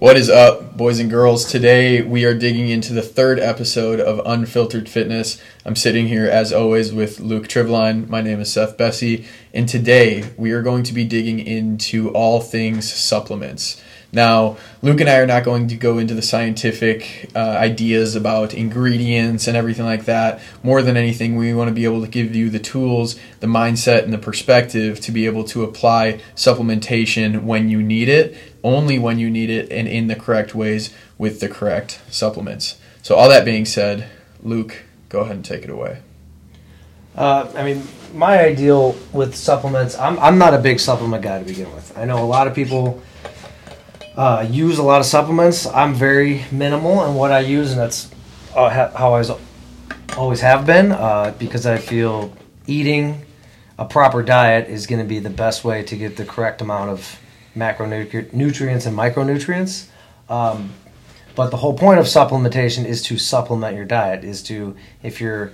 What is up, boys and girls? Today we are digging into the third episode of Unfiltered Fitness. I'm sitting here, as always, with Luke Trivline. My name is Seth Bessie, and today we are going to be digging into all things supplements. Now, Luke and I are not going to go into the scientific uh, ideas about ingredients and everything like that. More than anything, we want to be able to give you the tools, the mindset, and the perspective to be able to apply supplementation when you need it, only when you need it, and in the correct ways with the correct supplements. So, all that being said, Luke, go ahead and take it away. Uh, I mean, my ideal with supplements, I'm, I'm not a big supplement guy to begin with. I know a lot of people uh, use a lot of supplements. I'm very minimal in what I use, and that's uh, how I always have been uh, because I feel eating a proper diet is going to be the best way to get the correct amount of macronutrients and micronutrients. Um, but the whole point of supplementation is to supplement your diet. Is to if you're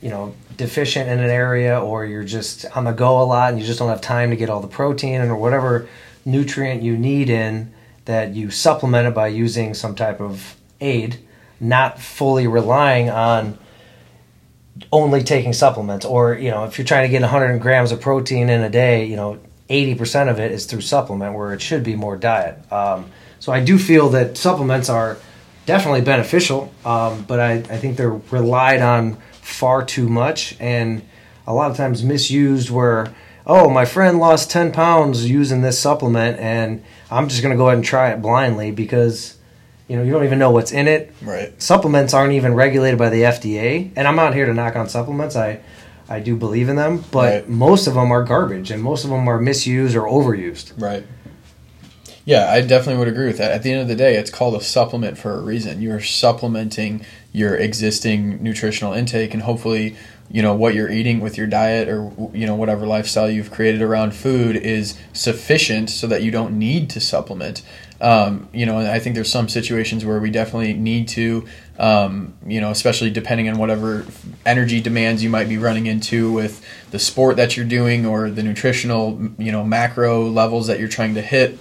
you know deficient in an area or you're just on the go a lot and you just don't have time to get all the protein or whatever nutrient you need in that you supplement it by using some type of aid, not fully relying on only taking supplements. Or, you know, if you're trying to get 100 grams of protein in a day, you know, 80% of it is through supplement where it should be more diet. Um, so I do feel that supplements are definitely beneficial, um, but I, I think they're relied on far too much and a lot of times misused where oh, my friend lost 10 pounds using this supplement and I'm just going to go ahead and try it blindly because you know, you don't even know what's in it. Right. Supplements aren't even regulated by the FDA, and I'm not here to knock on supplements. I I do believe in them, but right. most of them are garbage and most of them are misused or overused. Right. Yeah, I definitely would agree with that. At the end of the day, it's called a supplement for a reason. You're supplementing your existing nutritional intake and hopefully you know what you're eating with your diet or you know whatever lifestyle you've created around food is sufficient so that you don't need to supplement um, you know i think there's some situations where we definitely need to um, you know especially depending on whatever energy demands you might be running into with the sport that you're doing or the nutritional you know macro levels that you're trying to hit.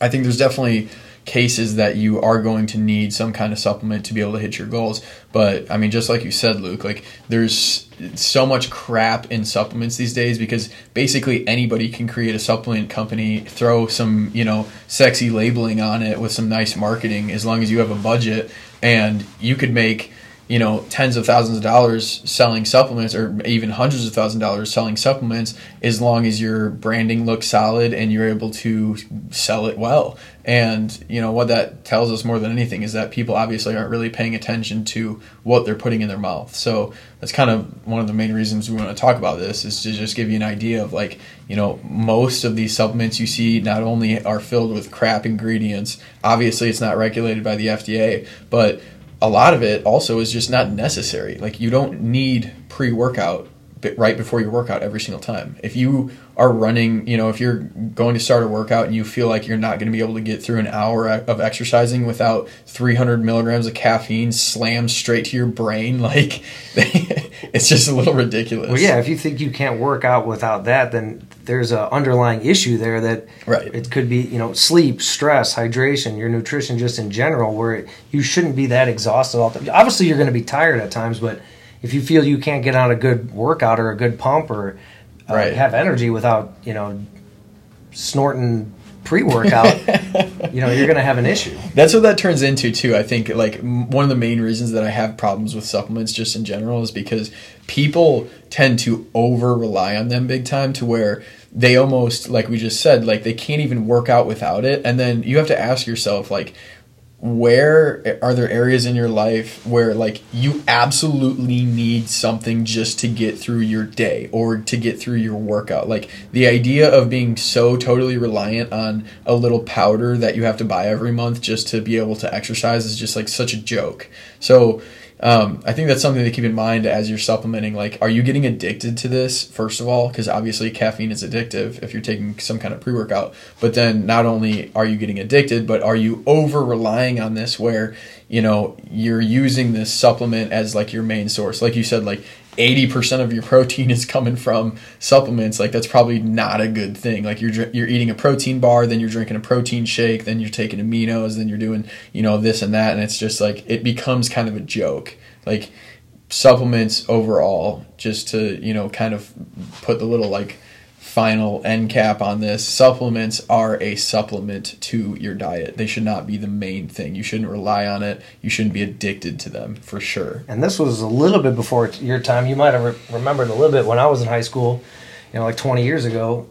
I think there's definitely cases that you are going to need some kind of supplement to be able to hit your goals. But I mean, just like you said, Luke, like there's so much crap in supplements these days because basically anybody can create a supplement company, throw some, you know, sexy labeling on it with some nice marketing as long as you have a budget and you could make you know tens of thousands of dollars selling supplements or even hundreds of thousands of dollars selling supplements as long as your branding looks solid and you're able to sell it well. And you know what that tells us more than anything is that people obviously aren't really paying attention to what they're putting in their mouth. So that's kind of one of the main reasons we want to talk about this is to just give you an idea of like you know most of these supplements you see not only are filled with crap ingredients obviously it's not regulated by the FDA but a lot of it also is just not necessary. Like you don't need pre workout right before your workout every single time. If you are running, you know, if you're going to start a workout and you feel like you're not going to be able to get through an hour of exercising without 300 milligrams of caffeine slammed straight to your brain, like it's just a little ridiculous. Well, yeah, if you think you can't work out without that, then there's an underlying issue there that right. it could be, you know, sleep, stress, hydration, your nutrition just in general, where it, you shouldn't be that exhausted all the time. Obviously, you're going to be tired at times, but if you feel you can't get on a good workout or a good pump or uh, right. have energy without you know snorting pre-workout you know you're going to have an issue that's what that turns into too i think like one of the main reasons that i have problems with supplements just in general is because people tend to over rely on them big time to where they almost like we just said like they can't even work out without it and then you have to ask yourself like where are there areas in your life where like you absolutely need something just to get through your day or to get through your workout? Like the idea of being so totally reliant on a little powder that you have to buy every month just to be able to exercise is just like such a joke. So um, I think that's something to keep in mind as you're supplementing. Like, are you getting addicted to this, first of all? Because obviously, caffeine is addictive if you're taking some kind of pre workout. But then, not only are you getting addicted, but are you over relying on this where, you know, you're using this supplement as like your main source? Like you said, like 80% of your protein is coming from supplements like that's probably not a good thing. Like you're you're eating a protein bar then you're drinking a protein shake then you're taking aminos then you're doing you know this and that and it's just like it becomes kind of a joke. Like supplements overall just to you know kind of put the little like final end cap on this supplements are a supplement to your diet they should not be the main thing you shouldn't rely on it you shouldn't be addicted to them for sure And this was a little bit before your time. You might have re- remembered a little bit when I was in high school, you know, like 20 years ago.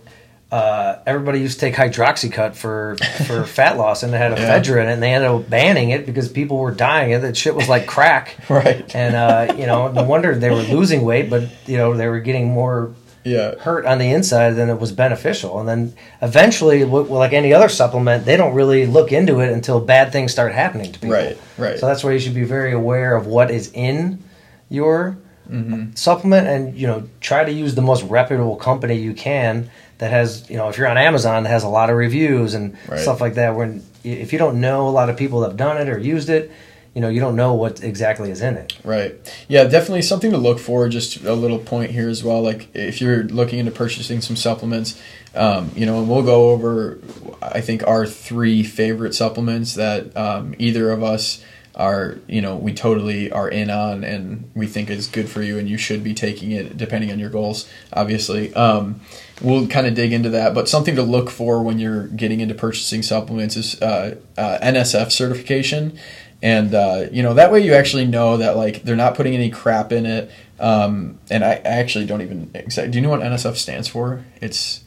Uh, everybody used to take hydroxycut for for fat loss, and it had ephedra in it, and they ended up banning it because people were dying. It that shit was like crack, right and uh, you know, no wonder they were losing weight, but you know, they were getting more yeah hurt on the inside than it was beneficial. And then eventually, like any other supplement, they don't really look into it until bad things start happening to people. Right, right. So that's why you should be very aware of what is in your mm-hmm. supplement, and you know, try to use the most reputable company you can that has, you know, if you're on Amazon, that has a lot of reviews and Right. stuff like that. When if you don't know a lot of people that have done it or used it, you know, you don't know what exactly is in it. Right. Yeah, definitely something to look for. Just a little point here as well. Like if you're looking into purchasing some supplements, um, you know, and we'll go over, I think, our three favorite supplements that um, either of us are, you know, we totally are in on and we think is good for you and you should be taking it depending on your goals, obviously. Um, we'll kind of dig into that, but something to look for when you're getting into purchasing supplements is uh, uh, NSF certification and uh, you know that way you actually know that like they're not putting any crap in it. Um, and I, I actually don't even exactly do you know what nsf stands for? It's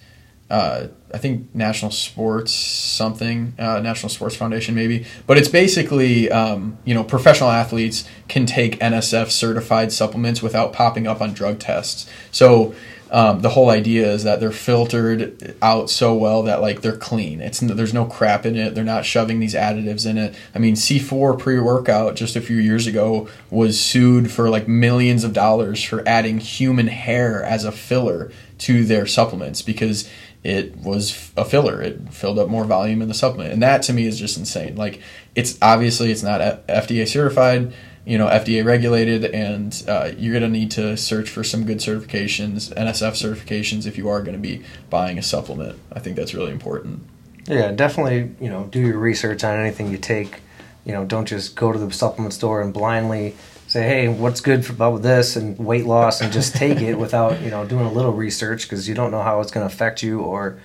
uh, i think national sports something uh, national sports foundation maybe. But it's basically um, you know professional athletes can take nsf certified supplements without popping up on drug tests. So um, the whole idea is that they're filtered out so well that like they're clean. It's there's no crap in it. They're not shoving these additives in it. I mean, C4 pre-workout just a few years ago was sued for like millions of dollars for adding human hair as a filler to their supplements because it was a filler. It filled up more volume in the supplement, and that to me is just insane. Like it's obviously it's not FDA certified you know FDA regulated, and uh, you're going to need to search for some good certifications, NSF certifications, if you are going to be buying a supplement. I think that's really important. Yeah, definitely. You know, do your research on anything you take. You know, don't just go to the supplement store and blindly say, "Hey, what's good for, about this and weight loss," and just take it without you know doing a little research because you don't know how it's going to affect you or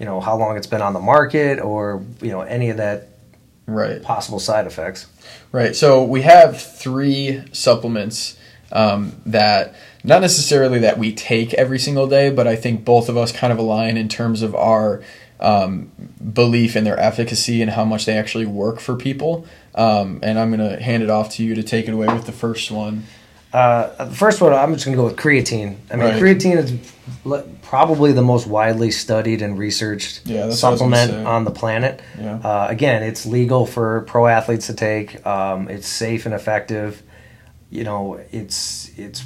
you know how long it's been on the market or you know any of that Right. possible side effects. Right. So we have three supplements um, that not necessarily that we take every single day, but I think both of us kind of align in terms of our um, belief in their efficacy and how much they actually work for people. Um, and I'm going to hand it off to you to take it away with the first one. Uh, the first one, I'm just going to go with creatine. I mean, Right. creatine is probably the most widely studied and researched Yeah, that's what I was gonna supplement on the planet. Yeah. Uh, again, it's legal for pro athletes to take. Um, it's safe and effective. You know, it's it's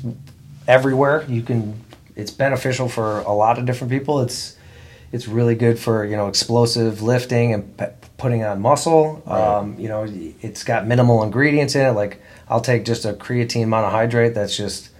everywhere. You can. It's beneficial for a lot of different people. It's it's really good for you know explosive lifting and p- putting on muscle. Right. Um, you know, it's got minimal ingredients in it. Like I'll take just a creatine monohydrate. That's just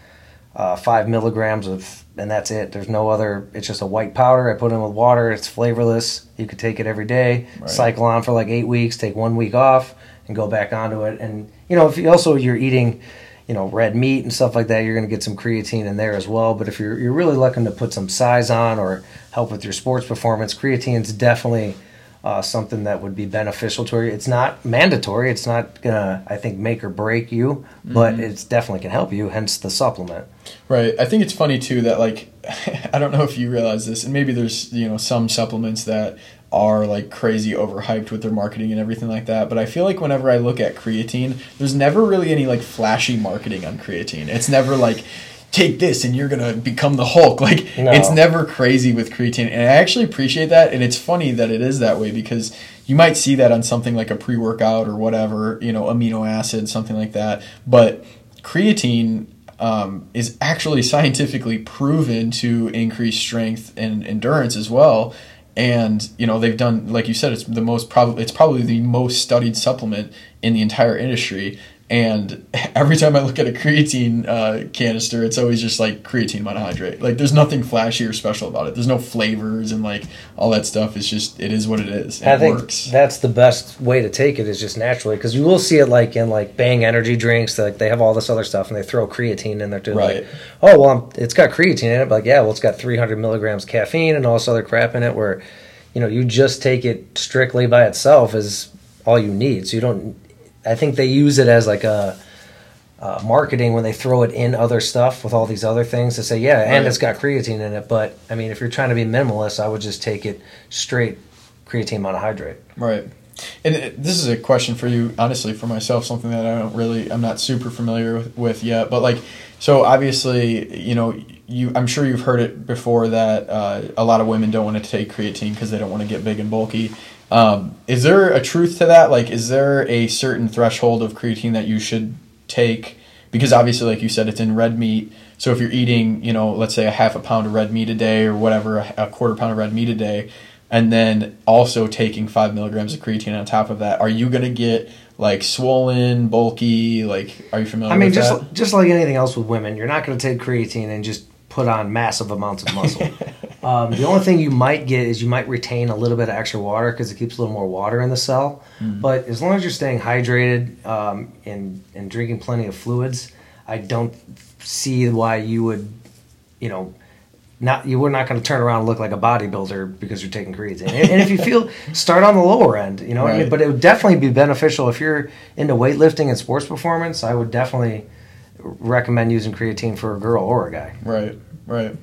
uh, five milligrams of, and that's it. There's no other. It's just a white powder. I put in with water. It's flavorless. You could take it every day. Right. Cycle on for like eight weeks. Take one week off and go back onto it. And you know, if you also you're eating, you know, red meat and stuff like that, you're going to get some creatine in there as well. But if you're you're really looking to put some size on or help with your sports performance, creatine's definitely. Uh, something that would be beneficial to you. It's not mandatory. It's not gonna, I think, make or break you, but it's definitely can help you. Hence the supplement. Right. I think it's funny too that like I don't know if you realize this, and maybe there's you know some supplements that are like crazy overhyped with their marketing and everything like that. But I feel like whenever I look at creatine, there's never really any like flashy marketing on creatine. It's never like take this and you're gonna become the Hulk. Like No. it's never crazy with creatine, and I actually appreciate that. And it's funny that it is that way because you might see that on something like a pre workout or whatever, you know, amino acid, something like that. But creatine um, is actually scientifically proven to increase strength and endurance as well. And you know they've done, like you said, it's the most probably it's probably the most studied supplement in the entire industry. And every time I look at a creatine uh, canister, it's always just like creatine monohydrate. Like there's nothing flashy or special about it. There's no flavors and like all that stuff. It's just it is what it is. It I think works. that's the best way to take it is just naturally because you will see it like in like Bang energy drinks. Like they have all this other stuff and they throw creatine in there too. Right. Like, oh well, I'm, it's got creatine in it. But like, yeah, well, it's got 300 milligrams caffeine and all this other crap in it. Where, you know, you just take it strictly by itself is all you need. So you don't. I think they use it as like a. Uh, marketing when they throw it in other stuff with all these other things to say yeah and Right. it's got creatine in it but i mean if you're trying to be minimalist i would just take it straight creatine monohydrate Right. And it- this is a question for you, honestly, for myself, something that I don't really, I'm not super familiar with, with yet. But like, so obviously, you know, you, I'm sure you've heard it before that uh, a lot of women don't want to take creatine because they don't want to get big and bulky. Um, is there a truth to that? Like, is there a certain threshold of creatine that you should take? Because obviously, like you said, it's in red meat. So if you're eating, you know, let's say a half a pound of red meat a day or whatever, a, quarter pound of red meat a day, and then also taking five milligrams of creatine on top of that, are you gonna get like swollen, bulky? Like, are you familiar? I mean, just that? just like anything else with women, you're not going to take creatine and just put on massive amounts of muscle. um, the only thing you might get is you might retain a little bit of extra water because it keeps a little more water in the cell. Mm-hmm. But as long as you're staying hydrated um, and and drinking plenty of fluids, I don't see why you would, you know. Not you were not going to turn around and look like a bodybuilder because you're taking creatine. And, and if you feel, start on the lower end, you know. what I mean? But it would definitely be beneficial if you're into weightlifting and sports performance. I would definitely recommend using creatine for a girl or a guy. Right, right.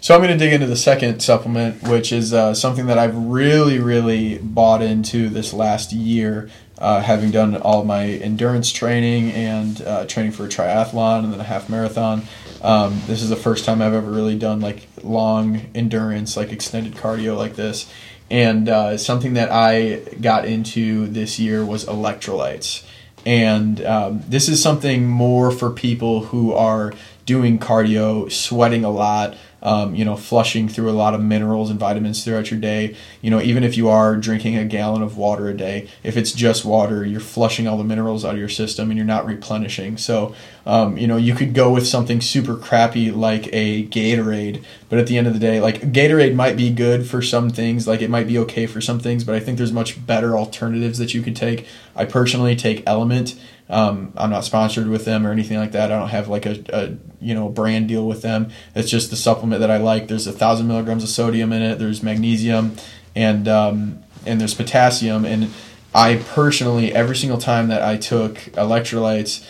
So I'm going to dig into the second supplement, which is uh, something that I've really, really bought into this last year, uh, having done all my endurance training and uh, training for a triathlon and then a half marathon. Um, this is the first time I've ever really done like long endurance, like extended cardio like this. And uh, something that I got into this year was electrolytes and um, this is something more for people who are doing cardio, sweating a lot, um, you know, flushing through a lot of minerals and vitamins throughout your day. You know, even if you are drinking a gallon of water a day, if it's just water, you're flushing all the minerals out of your system and you're not replenishing. So, um, you know, you could go with something super crappy like a Gatorade, but at the end of the day, like Gatorade might be good for some things, like it might be okay for some things, but I think there's much better alternatives that you could take. I personally take Element. Um, I'm not sponsored with them or anything like that. I don't have like a, a you know brand deal with them. It's just the supplement that I like. There's a thousand milligrams of sodium in it. There's magnesium, and um, and there's potassium. And I personally, every single time that I took electrolytes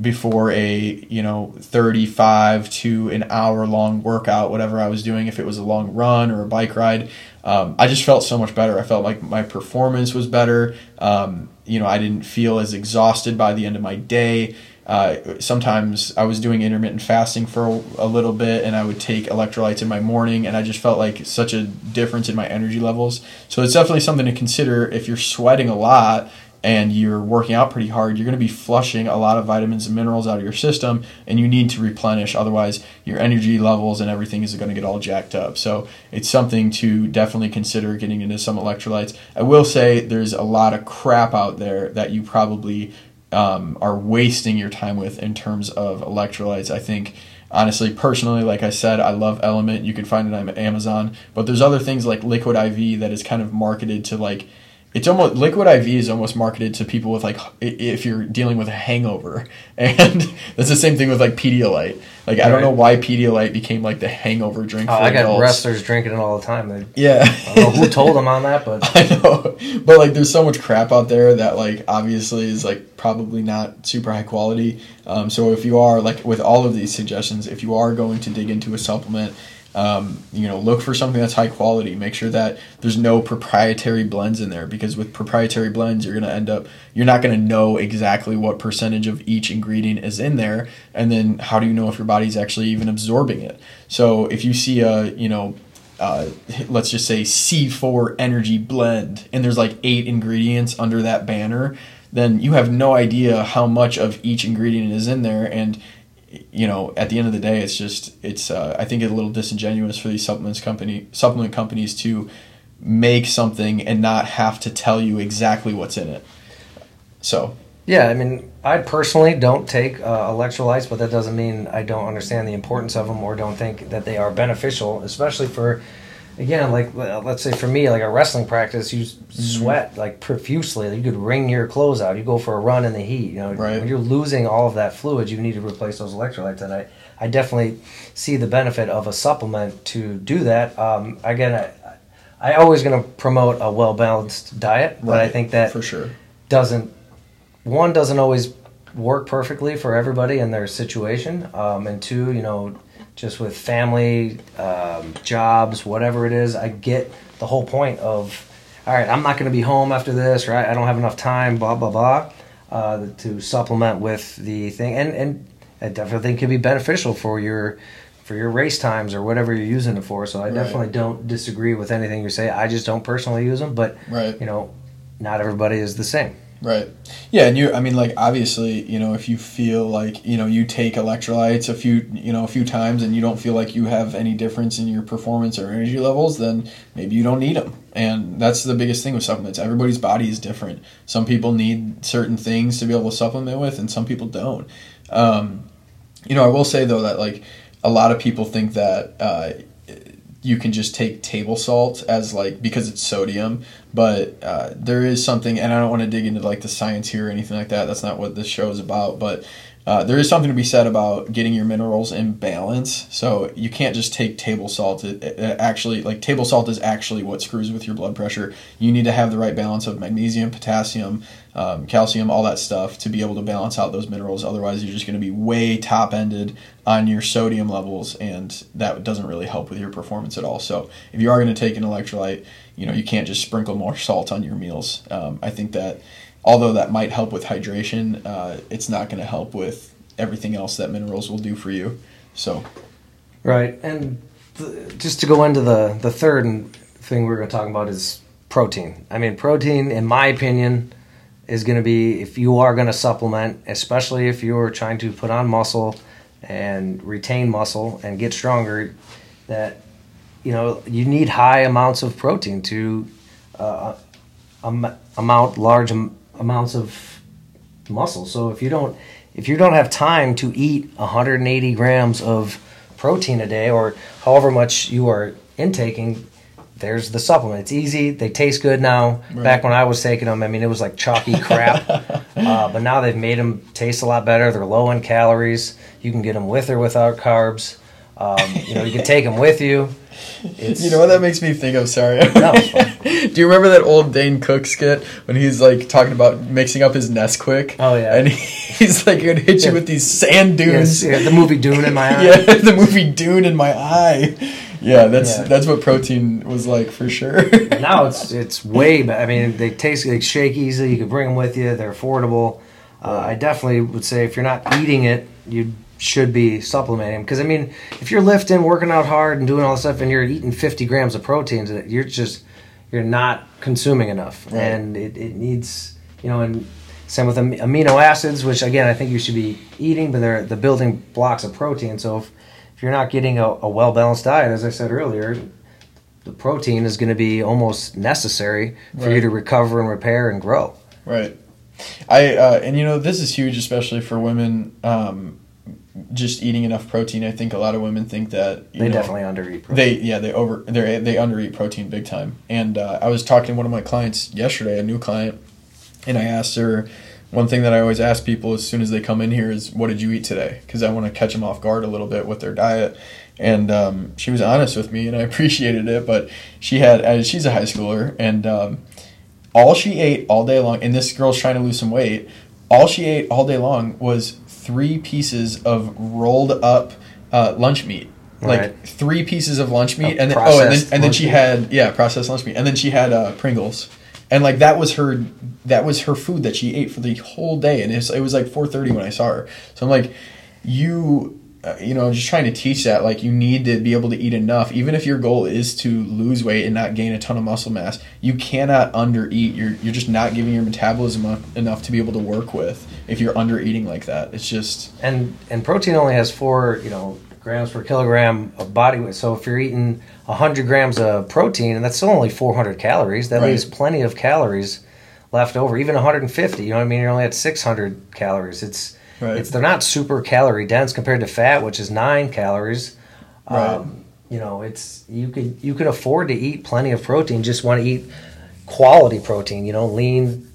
before a you know 35 to an hour long workout whatever i was doing if it was a long run or a bike ride um, i just felt so much better. I felt like my performance was better. Um, you know i didn't feel as exhausted by the end of my day. Uh, sometimes i was doing intermittent fasting for a, a little bit and i would take electrolytes in my morning and i just felt like such a difference in my energy levels. So it's definitely something to consider if you're sweating a lot and you're working out pretty hard, you're going to be flushing a lot of vitamins and minerals out of your system, and you need to replenish. Otherwise, your energy levels and everything is going to get all jacked up. So it's something to definitely consider getting into some electrolytes. I will say there's a lot of crap out there that you probably um, are wasting your time with in terms of electrolytes. I think honestly personally like i said i love element you can find it on amazon but there's other things like liquid iv that is kind of marketed to like it's almost liquid IV is almost marketed to people with like if you're dealing with a hangover, and that's the same thing with like Pedialyte. Like I don't know why Pedialyte became like the hangover drink Oh, for I got wrestlers drinking it all the time. They, Yeah, I don't know who told them on that, but I know, but like, there's so much crap out there that like obviously is like probably not super high quality. Um, so if you are like with all of these suggestions, if you are going to dig into a supplement, um, you know, look for something that's high quality. Make sure that there's no proprietary blends in there because with proprietary blends, you're going to end up you're not going to know exactly what percentage of each ingredient is in there, and then how do you know if your body's actually even absorbing it? So if you see a you know uh, let's just say C4 energy blend, and there's like eight ingredients under that banner, then you have no idea how much of each ingredient is in there. And, you know, at the end of the day, it's just, it's, uh, I think it's a little disingenuous for these supplements company, supplement companies to make something and not have to tell you exactly what's in it. So, Yeah, I mean, I personally don't take uh, electrolytes, but that doesn't mean I don't understand the importance of them or don't think that they are beneficial, especially for, again, like let's say for me, like a wrestling practice, you Mm-hmm. sweat like profusely. You could wring your clothes out. You go for a run in the heat. You know, Right. when you're losing all of that fluid, you need to replace those electrolytes. And I, I definitely see the benefit of a supplement to do that. Um, again, I, I always going to promote a well balanced diet, but I think that for sure. doesn't one doesn't always work perfectly for everybody in their situation um, and two you know just with family um, jobs whatever it is i get the whole point of all right i'm not going to be home after this right? I don't have enough time blah blah blah uh, to supplement with the thing. And and i definitely think can be beneficial for your for your race times or whatever you're using it for. So i Right. definitely don't disagree with anything you say. I just don't personally use them but Right. you know not everybody is the same Right. Yeah, and you I mean like obviously, you know, if you feel like, you know, you take electrolytes a few, you know, a few times and you don't feel like you have any difference in your performance or energy levels, then maybe you don't need them. And that's the biggest thing with supplements. Everybody's body is different. Some people need certain things to be able to supplement with and some people don't. Um, you know, I will say though that like a lot of people think that uh, you can just take table salt as like because it's sodium, but uh, there is something, and I don't want to dig into like the science here or anything like that. That's not what this show is about, but. Uh, there is something to be said about getting your minerals in balance. So you can't just take table salt. It, it actually, like table salt is actually what screws with your blood pressure. You need to have the right balance of magnesium, potassium, um, calcium, all that stuff to be able to balance out those minerals. Otherwise, you're just going to be way top ended on your sodium levels, and that doesn't really help with your performance at all. So, if you are going to take an electrolyte, you know you can't just sprinkle more salt on your meals. Um, I think that although that might help with hydration, uh, it's not going to help with everything else that minerals will do for you. So, Right, and th- just to go into the the third thing we're going to talk about is protein. I mean, protein, in my opinion, is going to be if you are going to supplement, especially if you're trying to put on muscle and retain muscle and get stronger, that you know you need high amounts of protein to uh, am- amount large amounts of muscle. So if you don't if you don't have time to eat 180 grams of protein a day or however much you are intaking, there's the supplement. It's easy. They taste good now. Right. Back when I was taking them, I mean, it was like chalky crap. uh, but now they've made them taste a lot better. They're low in calories. You can get them with or without carbs. Um, you know, you can take them with you. It's, you know what that makes me think of? Sorry. No, it's fine. Do you remember that old Dane Cook skit when he's like talking about mixing up his Nesquik? Oh, yeah. and he's like gonna hit you Yeah. with these sand Yes, dunes. yeah, the movie Dune in my eye. yeah, the movie Dune in my eye. Yeah, that's Yeah. that's what protein was like for sure. now it's it's way better. I mean, they taste they shake easily. You can bring them with you. They're affordable. Uh, I definitely would say if you're not eating it, you should be supplementing. Because I mean, if you're lifting, working out hard, and doing all this stuff, and you're eating 50 grams of proteins, you're just you're not consuming enough, Right. and it, it needs you know and. Same with am- amino acids, which again I think you should be eating, but they're the building blocks of protein. So if, if you're not getting a, a well balanced diet, as I said earlier, the protein is going to be almost necessary for you to recover and repair and grow. Right. I uh, and you know this is huge, especially for women. Um, just eating enough protein. I think a lot of women think that you They know, definitely undereat protein. They yeah they over they they undereat protein big time. And uh, I was talking to one of my clients yesterday, a new client, and I asked her one thing that I always ask people as soon as they come in here is what did you eat today? Because I want to catch them off guard a little bit with their diet. And um, she was honest with me, and I appreciated it. But she had uh, she's a high schooler, and um, all she ate all day long, and this girl's trying to lose some weight. All she ate all day long was three pieces of rolled up uh, lunch meat, like Right. three pieces of lunch meat, Of and then oh, and then, and then she meat. had yeah processed lunch meat, and then she had uh, Pringles, and like that was her that was her food that she ate for the whole day, and it was, it was like four thirty when I saw her. So I'm like, you. Uh, you know, just trying to teach that like you need to be able to eat enough, even if your goal is to lose weight and not gain a ton of muscle mass. You cannot undereat. You're you're just not giving your metabolism enough to be able to work with if you're under eating like that. It's just and and protein only has four you know grams per kilogram of body weight. So if you're eating 100 grams of protein, and that's still only 400 calories, that Right. leaves plenty of calories left over, even 150. You know what I mean? You're only at 600 calories. It's Right. it's they're not super calorie dense compared to fat, which is nine calories. Right. Um, you know, it's you could you could afford to eat plenty of protein. Just want to eat quality protein. You know, lean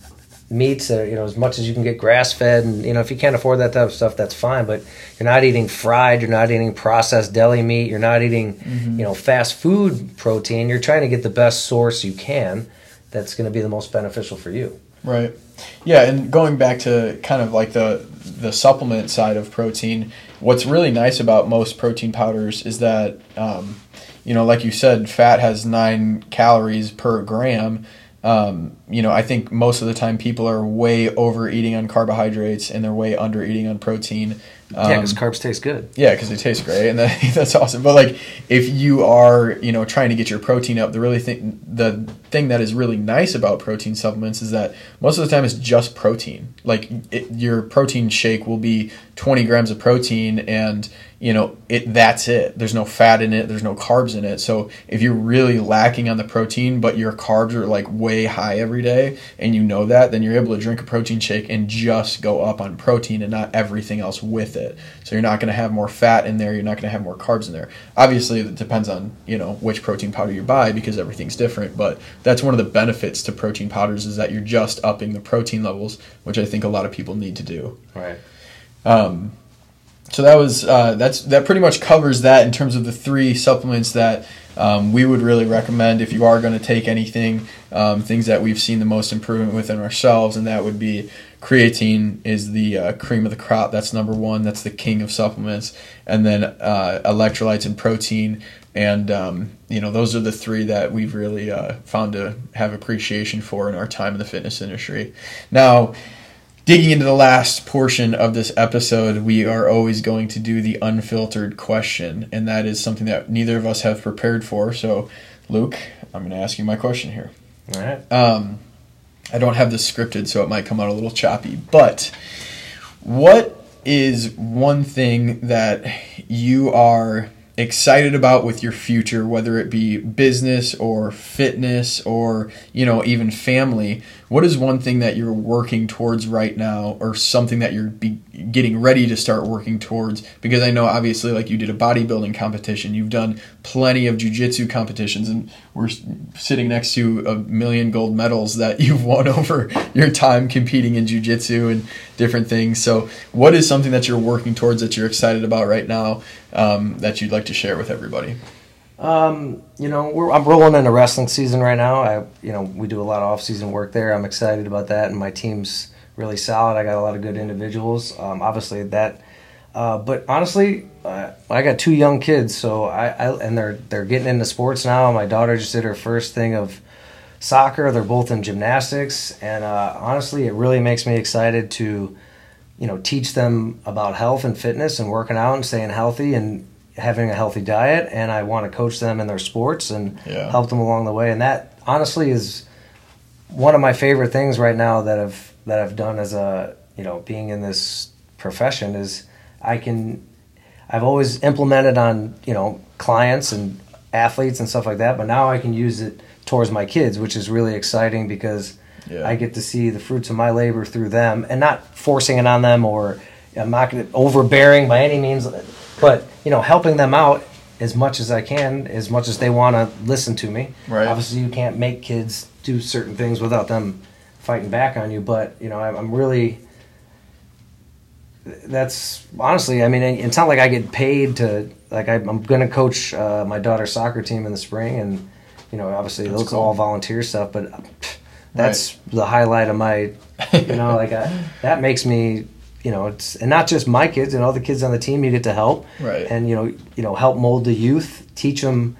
meats that are, you know as much as you can get grass fed, and you know if you can't afford that type of stuff, that's fine. But you're not eating fried. You're not eating processed deli meat. You're not eating you know fast food protein. You're trying to get the best source you can. That's going to be the most beneficial for you. Right. Yeah, and going back to kind of like the the supplement side of protein, what's really nice about most protein powders is that, um, you know, like you said, fat has nine calories per gram. Um, you know, I think most of the time people are way overeating on carbohydrates and they're way under eating on protein. yeah, because Um, carbs taste good. yeah, because they taste great, and that, that's awesome. But like, if you are, you know, trying to get your protein up, the really thing, the thing that is really nice about protein supplements is that most of the time it's just protein. Like, it, your protein shake will be 20 grams of protein, and you know, it that's it. There's no fat in it. There's no carbs in it. So if you're really lacking on the protein, but your carbs are like way high every day, and you know that, then you're able to drink a protein shake and just go up on protein and not everything else with it. So you're not going to have more fat in there. You're not going to have more carbs in there. Obviously, it depends on you know which protein powder you buy because everything's different. But that's one of the benefits to protein powders is that you're just upping the protein levels, which I think a lot of people need to do. Right. Um, so that was uh, that's that pretty much covers that in terms of the three supplements that um, we would really recommend if you are going to take anything. Um, things that we've seen the most improvement within ourselves, and that would be creatine is the uh, cream of the crop. That's number one. That's the king of supplements, and then uh, electrolytes and protein. And um, you know those are the three that we've really uh, found to have appreciation for in our time in the fitness industry. Now digging into the last portion of this episode, we are always going to do the unfiltered question, and that is something that neither of us have prepared for. So, Luke, I'm going to ask you my question here. All right. Um, I don't have this scripted, so it might come out a little choppy, but what is one thing that you are excited about with your future whether it be business or fitness or you know even family what is one thing that you're working towards right now or something that you're getting ready to start working towards? Because i know obviously like you did a bodybuilding competition. You've done plenty of jiu-jitsu competitions and we're sitting next to a million gold medals that you've won over your time competing in jiu-jitsu and different things. So what is something that you're working towards that you're excited about right now um, that you'd like to share with everybody Um, you know, I'm rolling into wrestling season right now. I, you know, we do a lot of off-season work there. I'm excited about that, and my team's really solid. I got a lot of good individuals. Um, obviously, that. Uh, but honestly, uh, I got two young kids, so I, I and they're they're getting into sports now. My daughter just did her first thing of soccer. They're both in gymnastics, and uh, honestly, it really makes me excited to, you know, teach them about health and fitness and working out and staying healthy and having a healthy diet. And I want to coach them in their sports and Yeah. help them along the way. And that honestly is one of my favorite things right now that I've that I've done as a you know being in this profession is I can I've always implemented on you know clients and athletes and stuff like that, but now I can use it towards my kids, which is really exciting because Yeah. I get to see the fruits of my labor through them and not forcing it on them or I'm not gonna, overbearing by any means, but you know helping them out as much as I can, as much as they want to listen to me. Right. Obviously, you can't make kids do certain things without them fighting back on you, but you know I'm, I'm really that's honestly, I mean, it's not like I get paid to like I, I'm going to coach uh, my daughter's soccer team in the spring, and you know, obviously That's those cool. are all volunteer stuff, but pff, that's the highlight of my, you know, like I, that makes me, you know, it's and not just my kids and all the kids on the team you get to help, Right. and you know, you know, help mold the youth, teach them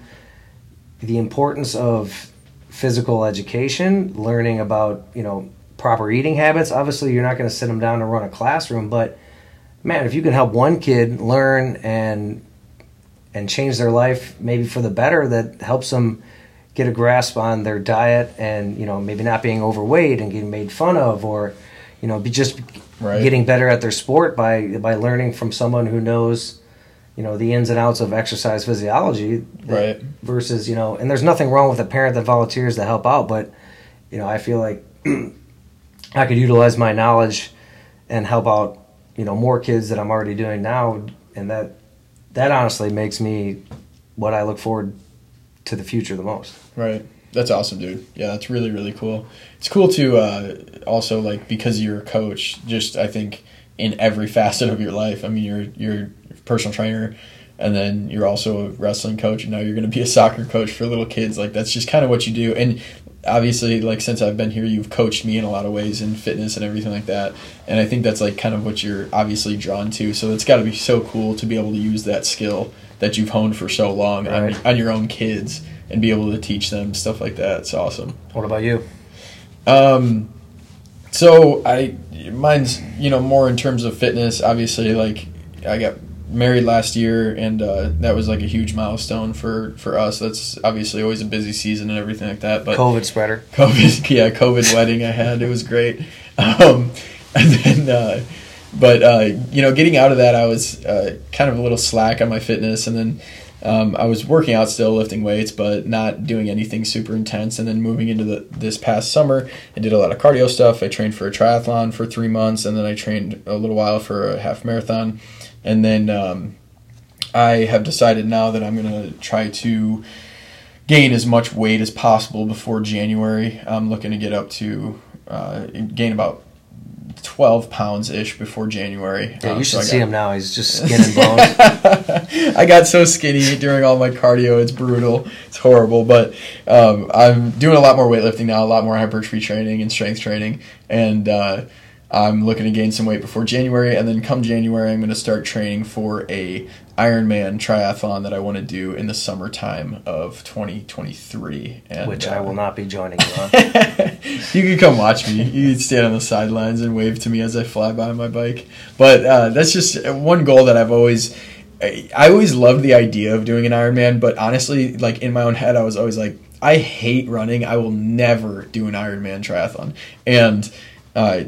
the importance of physical education, learning about you know proper eating habits. Obviously, you're not going to sit them down and run a classroom, but man, if you can help one kid learn and and change their life maybe for the better, that helps them get a grasp on their diet and you know maybe not being overweight and getting made fun of or you know be just Right. getting better at their sport by by learning from someone who knows you know the ins and outs of exercise physiology Right. versus you know and there's nothing wrong with a parent that volunteers to help out but you know i feel like I could utilize my knowledge and help out, you know, more kids that I'm already doing now, and that that honestly makes me what I look forward to the future the most. Right. That's awesome, dude. Yeah, that's really really cool. It's cool to uh, also like because you're a coach. Just I think in every facet of your life. I mean, you're you're a personal trainer, and then you're also a wrestling coach, and now you're going to be a soccer coach for little kids. Like that's just kind of what you do. And obviously, like since I've been here, you've coached me in a lot of ways in fitness and everything like that. And I think that's like kind of what you're obviously drawn to. So it's got to be so cool to be able to use that skill that you've honed for so long Right. on, on your own kids and be able to teach them stuff like that. It's awesome. What about you? Um, so I mine's you know more in terms of fitness. Obviously, like I got married last year, and uh, that was like a huge milestone for for us. That's obviously always a busy season and everything like that. But COVID spreader. COVID, yeah, COVID wedding I had. It was great. Um, and then, uh, but uh, you know, getting out of that, I was uh, kind of a little slack on my fitness, and then um, I was working out still, lifting weights, but not doing anything super intense. And then moving into the this past summer, I did a lot of cardio stuff. I trained for a triathlon for three months, and then I trained a little while for a half marathon, and then um, I have decided now that I'm gonna try to gain as much weight as possible before January. I'm looking to get up to uh, gain about 12 pounds ish before January. Yeah, Um, you so should I see got- him now. He's just skin and bones. I got so skinny during all my cardio. It's brutal. It's horrible. But um, I'm doing a lot more weightlifting now, a lot more hypertrophy training and strength training, and uh, I'm looking to gain some weight before January. And then come January, I'm going to start training for a Ironman triathlon that I want to do in the summertime of 2023. And, which uh, I will not be joining you on. you can come watch me. You can stand on the sidelines and wave to me as I fly by on my bike. But uh, that's just one goal that I've always. I I always loved the idea of doing an Ironman, but honestly, like in my own head, I was always like, I hate running. I will never do an Ironman triathlon. And uh,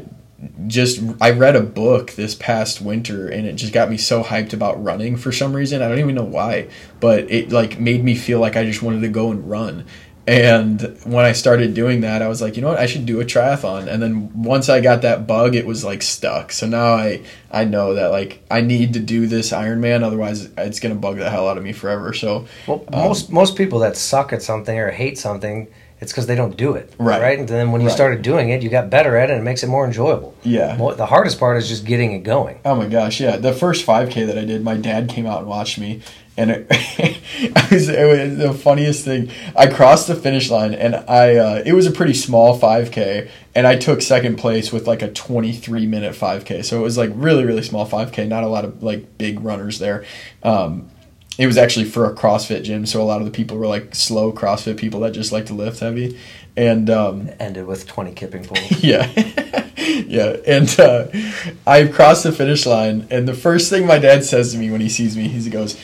just I read a book this past winter and it just got me so hyped about running for some reason. I don't even know why, but it like made me feel like I just wanted to go and run. And when I started doing that, I was like, you know what, I should do a triathlon. And then once I got that bug, it was like stuck. So now I I know that like I need to do this Ironman, otherwise it's gonna bug the hell out of me forever. So Well, Um, most most people that suck at something or hate something, it's because they don't do it. Right. Right. And then when you Right. started doing it, you got better at it, and it makes it more enjoyable. yeah. Mo- The hardest part is just getting it going. Oh my gosh, yeah. The first 5K that I did, my dad came out and watched me. And it, it, was, it was the funniest thing. I crossed the finish line, and I uh, it was a pretty small 5K, and I took second place with like a 23 minute 5K. So it was like really really small 5K. Not a lot of like big runners there. Um, it was actually for a CrossFit gym, so a lot of the people were like slow CrossFit people that just like to lift heavy. And um, Ended with 20 kipping pools. yeah. yeah. And uh, I crossed the finish line, and the first thing my dad says to me when he sees me, he goes,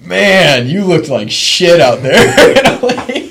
Man, you looked like shit out there. Like,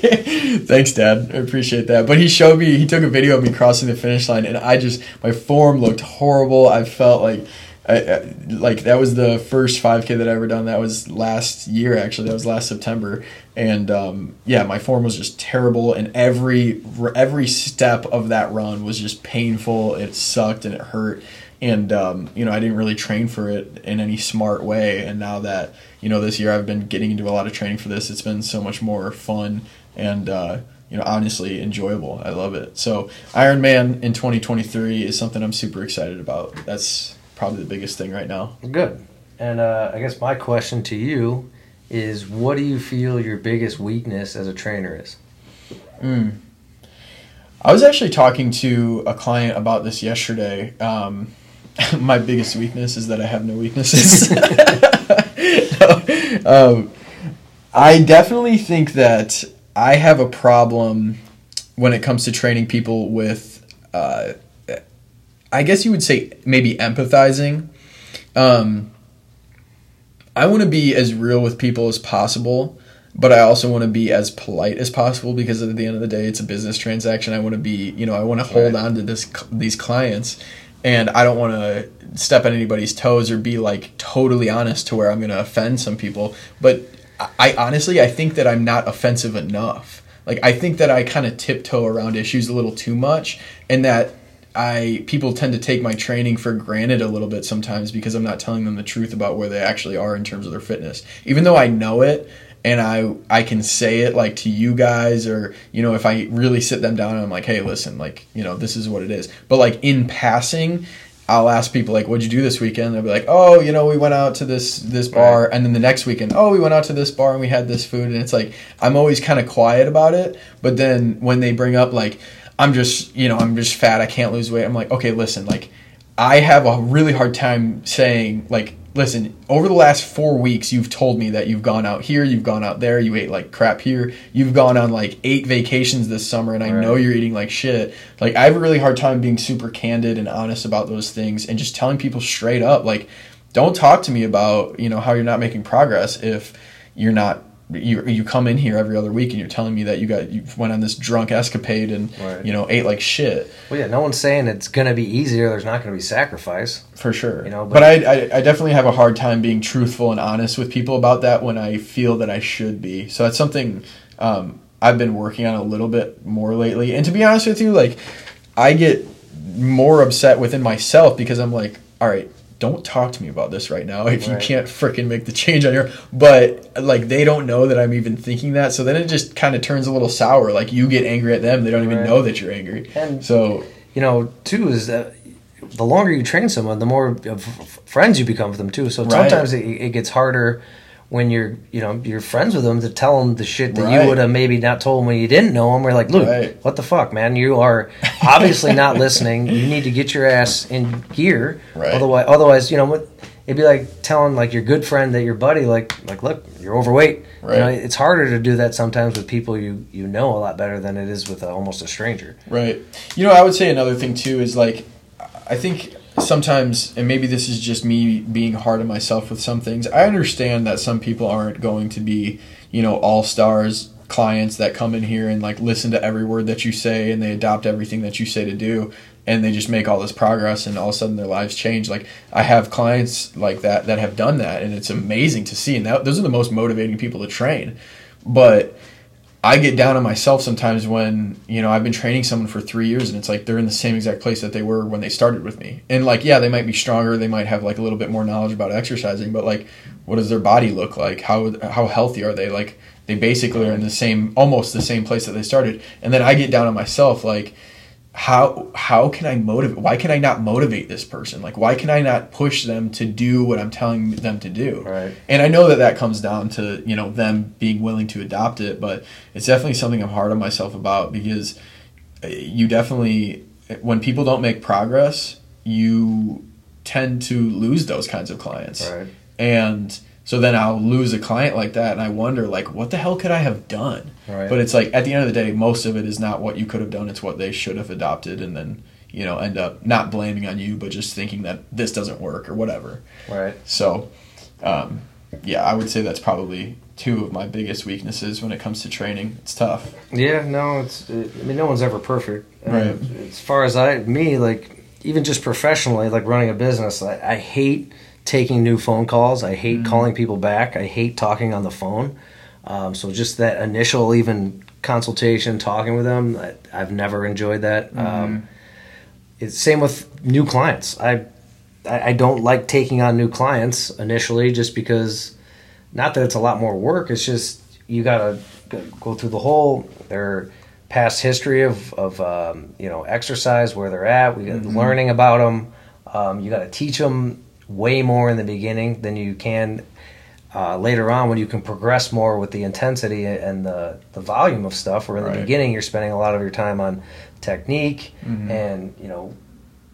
Thanks, Dad. I appreciate that. But he showed me, he took a video of me crossing the finish line, and I just, my form looked horrible. I felt like, I, I, like that was the first 5K that I ever done. That was last year, actually. That was last September, and um, yeah, my form was just terrible. And every every step of that run was just painful. It sucked and it hurt. And um, you know, I didn't really train for it in any smart way. And now that you know, this year I've been getting into a lot of training for this. It's been so much more fun and uh, you know, honestly enjoyable. I love it. So Ironman in 2023 is something I'm super excited about. That's probably the biggest thing right now. Good. And uh, I guess my question to you is what do you feel your biggest weakness as a trainer is? Mm. I was actually talking to a client about this yesterday. Um, my biggest weakness is that I have no weaknesses. um, I definitely think that I have a problem when it comes to training people with, uh, I guess you would say maybe empathizing. Um, I want to be as real with people as possible, but I also want to be as polite as possible because at the end of the day, it's a business transaction. I want to be, you know, I want to hold Right. on to this these clients, and I don't want to step on anybody's toes or be like totally honest to where I'm going to offend some people. But I, I honestly, I think that I'm not offensive enough. Like I think that I kind of tiptoe around issues a little too much, and that I people tend to take my training for granted a little bit sometimes because I'm not telling them the truth about where they actually are in terms of their fitness. Even though I know it and I I can say it like to you guys or you know if I really sit them down and I'm like, "Hey, listen, like, you know, this is what it is." But like in passing, I'll ask people like, "What'd you do this weekend?" They'll be like, "Oh, you know, we went out to this this bar," and then the next weekend, "Oh, we went out to this bar and we had this food." And it's like I'm always kind of quiet about it, but then when they bring up like, "I'm just, you know, I'm just fat, I can't lose weight," I'm like, "Okay, listen, like, I have a really hard time saying like." Listen, over the last four weeks, you've told me that you've gone out here, you've gone out there, you ate like crap here, you've gone on like eight vacations this summer, and I Right. know you're eating like shit. Like, I have a really hard time being super candid and honest about those things and just telling people straight up, like, don't talk to me about you know how you're not making progress if you're not you you come in here every other week and you're telling me that you got you went on this drunk escapade and Right. you know ate like shit Well, yeah, no one's saying it's going to be easier. There's not going to be sacrifice. for sure You know, but, but- I, I I definitely have a hard time being truthful and honest with people about that when I feel that I should be so that's something um, I've been working on a little bit more lately and to be honest with you like I get more upset within myself because I'm like all right don't talk to me about this right now if you can't freaking make the change on your but like they don't know that i'm even thinking that so then it just kind of turns a little sour like you get angry at them they don't even Right. know that you're angry And- so You know, too, is that the longer you train someone, the more of friends you become with them, too. So Right. sometimes it, it gets harder when you're, you know, you're friends with them to tell them the shit that Right. you would have maybe not told them when you didn't know them. We're like, Luke, Right. what the fuck, man? You are obviously not listening. You need to get your ass in gear. Right. Otherwise, otherwise, you know, what- it'd be like telling like your good friend that your buddy, like, like, look, you're overweight. Right. You know, it's harder to do that sometimes with people you you know a lot better than it is with a, almost a stranger. Right. You know, I would say another thing too is like, I think sometimes, and maybe this is just me being hard on myself with some things. I understand that some people aren't going to be, you know, all stars clients that come in here and like listen to every word that you say and they adopt everything that you say to do and they just make all this progress and all of a sudden their lives change like i have clients like that that have done that and it's amazing to see and that, those are the most motivating people to train but I get down on myself sometimes when you know I've been training someone for three years and it's like they're in the same exact place that they were when they started with me. And like, yeah, they might be stronger, they might have like a little bit more knowledge about exercising, but like, what does their body look like? How how healthy are they? Like, they basically are in the same, almost the same place that they started. And then I get down on myself like, how how can I motivate? Why can I not motivate this person? Like, why can I not push them to do what I'm telling them to do? Right. And I know that that comes down to you know them being willing to adopt it, but it's definitely something I'm hard on myself about because uh, you definitely when people don't make progress, you tend to lose those kinds of clients. Right. And so then I'll lose a client like that, and I wonder like, what the hell could I have done? Right. But it's like at the end of the day, most of it is not what you could have done; it's what they should have adopted, and then you know end up not blaming on you, but just thinking that this doesn't work or whatever. Right. So, um, yeah, I would say that's probably two of my biggest weaknesses when it comes to training. It's tough. Yeah, no, it's. It, I mean, no one's ever perfect. Right. As far as I, me, like even just professionally, like running a business, I, I hate taking new phone calls. I hate calling people back. I hate talking on the phone. Um, so just that initial even consultation, talking with them, I, I've never enjoyed that. Um, it's same with new clients. I, I don't like taking on new clients initially, just because not that it's a lot more work. It's just you gotta go- go through the whole their past history of of um, you know exercise, where they're at. We got learning about them. Um, you got to teach them way more in the beginning than you can uh, later on when you can progress more with the intensity and the the volume of stuff. Where in the Right. beginning you're spending a lot of your time on technique and you know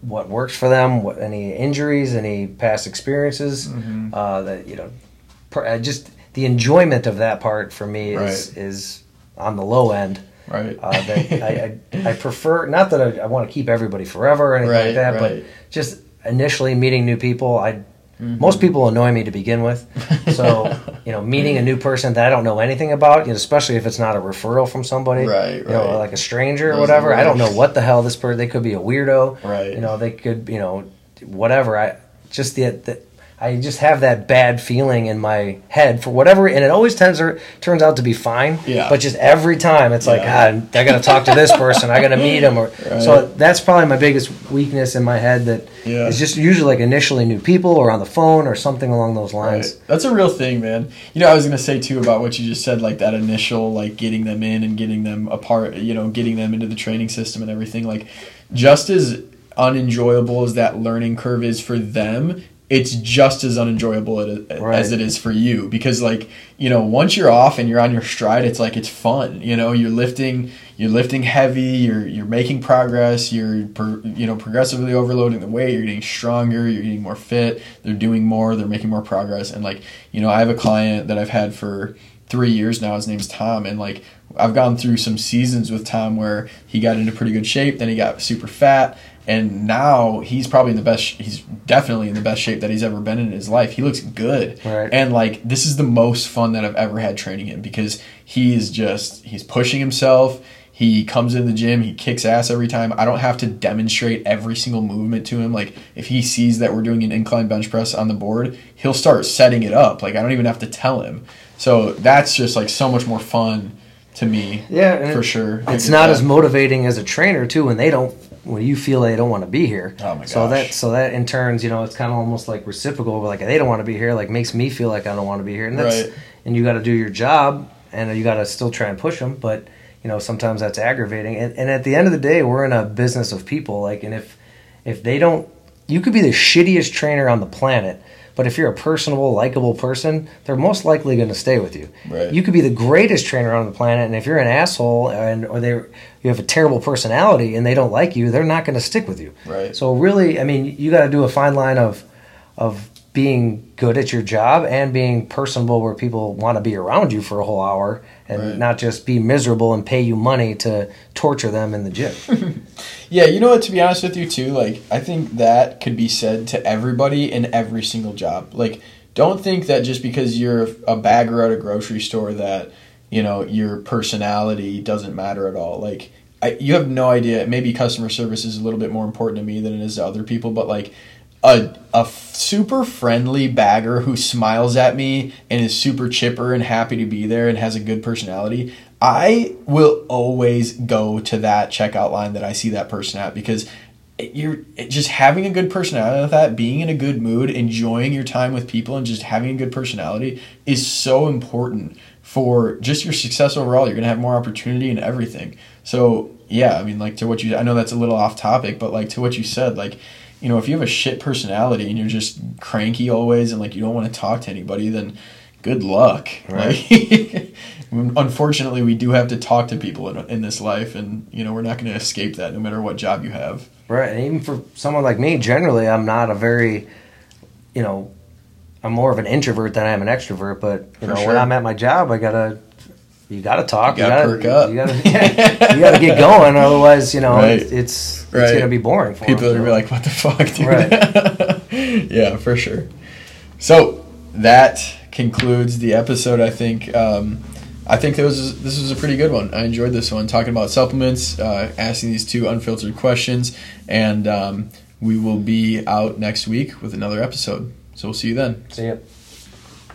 what works for them, what any injuries, any past experiences Mm-hmm. uh, that you know, uh, just the enjoyment of that part for me is Right. is on the low end. Right. Uh, that I, I, I prefer not that I, I want to keep everybody forever or anything Right, like that, right. but just initially meeting new people. I Mm-hmm. most people annoy me to begin with, so you know, meeting a new person that I don't know anything about, you know, especially if it's not a referral from somebody, Right, You know, like a stranger or whatever. I don't know what the hell this person. They could be a weirdo, Right. You know, they could, you know, whatever. I just the, the I just have that bad feeling in my head for whatever, and it always tends to, turns out to be fine. Yeah. But just every time, it's like, Yeah. God, I got to talk to this person. I got to meet him. Or Right. so that's probably my biggest weakness in my head. That Yeah. it's just usually like initially new people or on the phone or something along those lines. Right. That's a real thing, man. You know, I was gonna say too about what you just said, like that initial, like getting them in and getting them apart. You know, getting them into the training system and everything. Like, just as unenjoyable as that learning curve is for them, it's just as unenjoyable it- Right. as it is for you. Because, like, you know, once you're off and you're on your stride, it's like it's fun. You know, you're lifting, you're lifting heavy. You're you're making progress. You're per, you know progressively overloading the weight. You're getting stronger. You're getting more fit. They're doing more. They're making more progress. And like, you know, I have a client that I've had for three years now. His name's Tom, and like I've gone through some seasons with Tom where he got into pretty good shape, then he got super fat, and now he's probably in the best. He's definitely in the best shape that he's ever been in his life. He looks good, Right. and like this is the most fun that I've ever had training him because he is just he's pushing himself. He comes in the gym, he kicks ass every time. I don't have to demonstrate every single movement to him. Like if he sees that we're doing an incline bench press on the board, he'll start setting it up. Like I don't even have to tell him. So that's just like so much more fun to me. Yeah, for it- sure. It's not that. as motivating as a trainer too when they don't when you feel they don't want to be here. Oh my So that so that in turns, you know, it's kind of almost like reciprocal. Like they don't want to be here, like makes me feel like I don't want to be here, and that's Right. and you got to do your job, and you got to still try and push them. But you know, sometimes that's aggravating. And, and at the end of the day, we're in a business of people. Like, and if if they don't, you could be the shittiest trainer on the planet. But if you're a personable, likable person, they're most likely going to stay with you. Right. You could be the greatest trainer on the planet, and if you're an asshole and or they you have a terrible personality and they don't like you, they're not going to stick with you. Right. So really, I mean, you got to do a fine line of of being good at your job and being personable, where people want to be around you for a whole hour, and Right. not just be miserable and pay you money to torture them in the gym. Yeah, you know what? To be honest with you, too, like I think that could be said to everybody in every single job. Like, don't think that just because you're a bagger at a grocery store that you know your personality doesn't matter at all. Like, I, you have no idea. Maybe customer service is a little bit more important to me than it is to other people, but like. A, a super friendly bagger who smiles at me and is super chipper and happy to be there and has a good personality I will always go to that checkout line that I see that person at because you're just having a good personality with that, being in a good mood, enjoying your time with people, and just having a good personality is so important for just your success overall. You're gonna have more opportunity and everything. So yeah, I mean, like to what you, I know that's a little off topic, but like to what you said, like you know, if you have a shit personality and you're just cranky always and like you don't want to talk to anybody, then good luck. Like, unfortunately, we do have to talk to people in, in this life, and you know we're not going to escape that, no matter what job you have. Right, and even for someone like me, generally, I'm not a very, you know, I'm more of an introvert than I am an extrovert. But you For know, sure. when I'm at my job, I gotta, you gotta talk, You gotta perk up. you gotta, get going. Otherwise, you know, Right. it's it's, it's Right. gonna be boring for People them, gonna be like, "What the fuck, dude?" yeah, for sure. So that concludes the episode. I think. Um, I think that was this was a pretty good one. I enjoyed this one, talking about supplements, uh, asking these two unfiltered questions, and um, we will be out next week with another episode. So we'll see you then. See ya.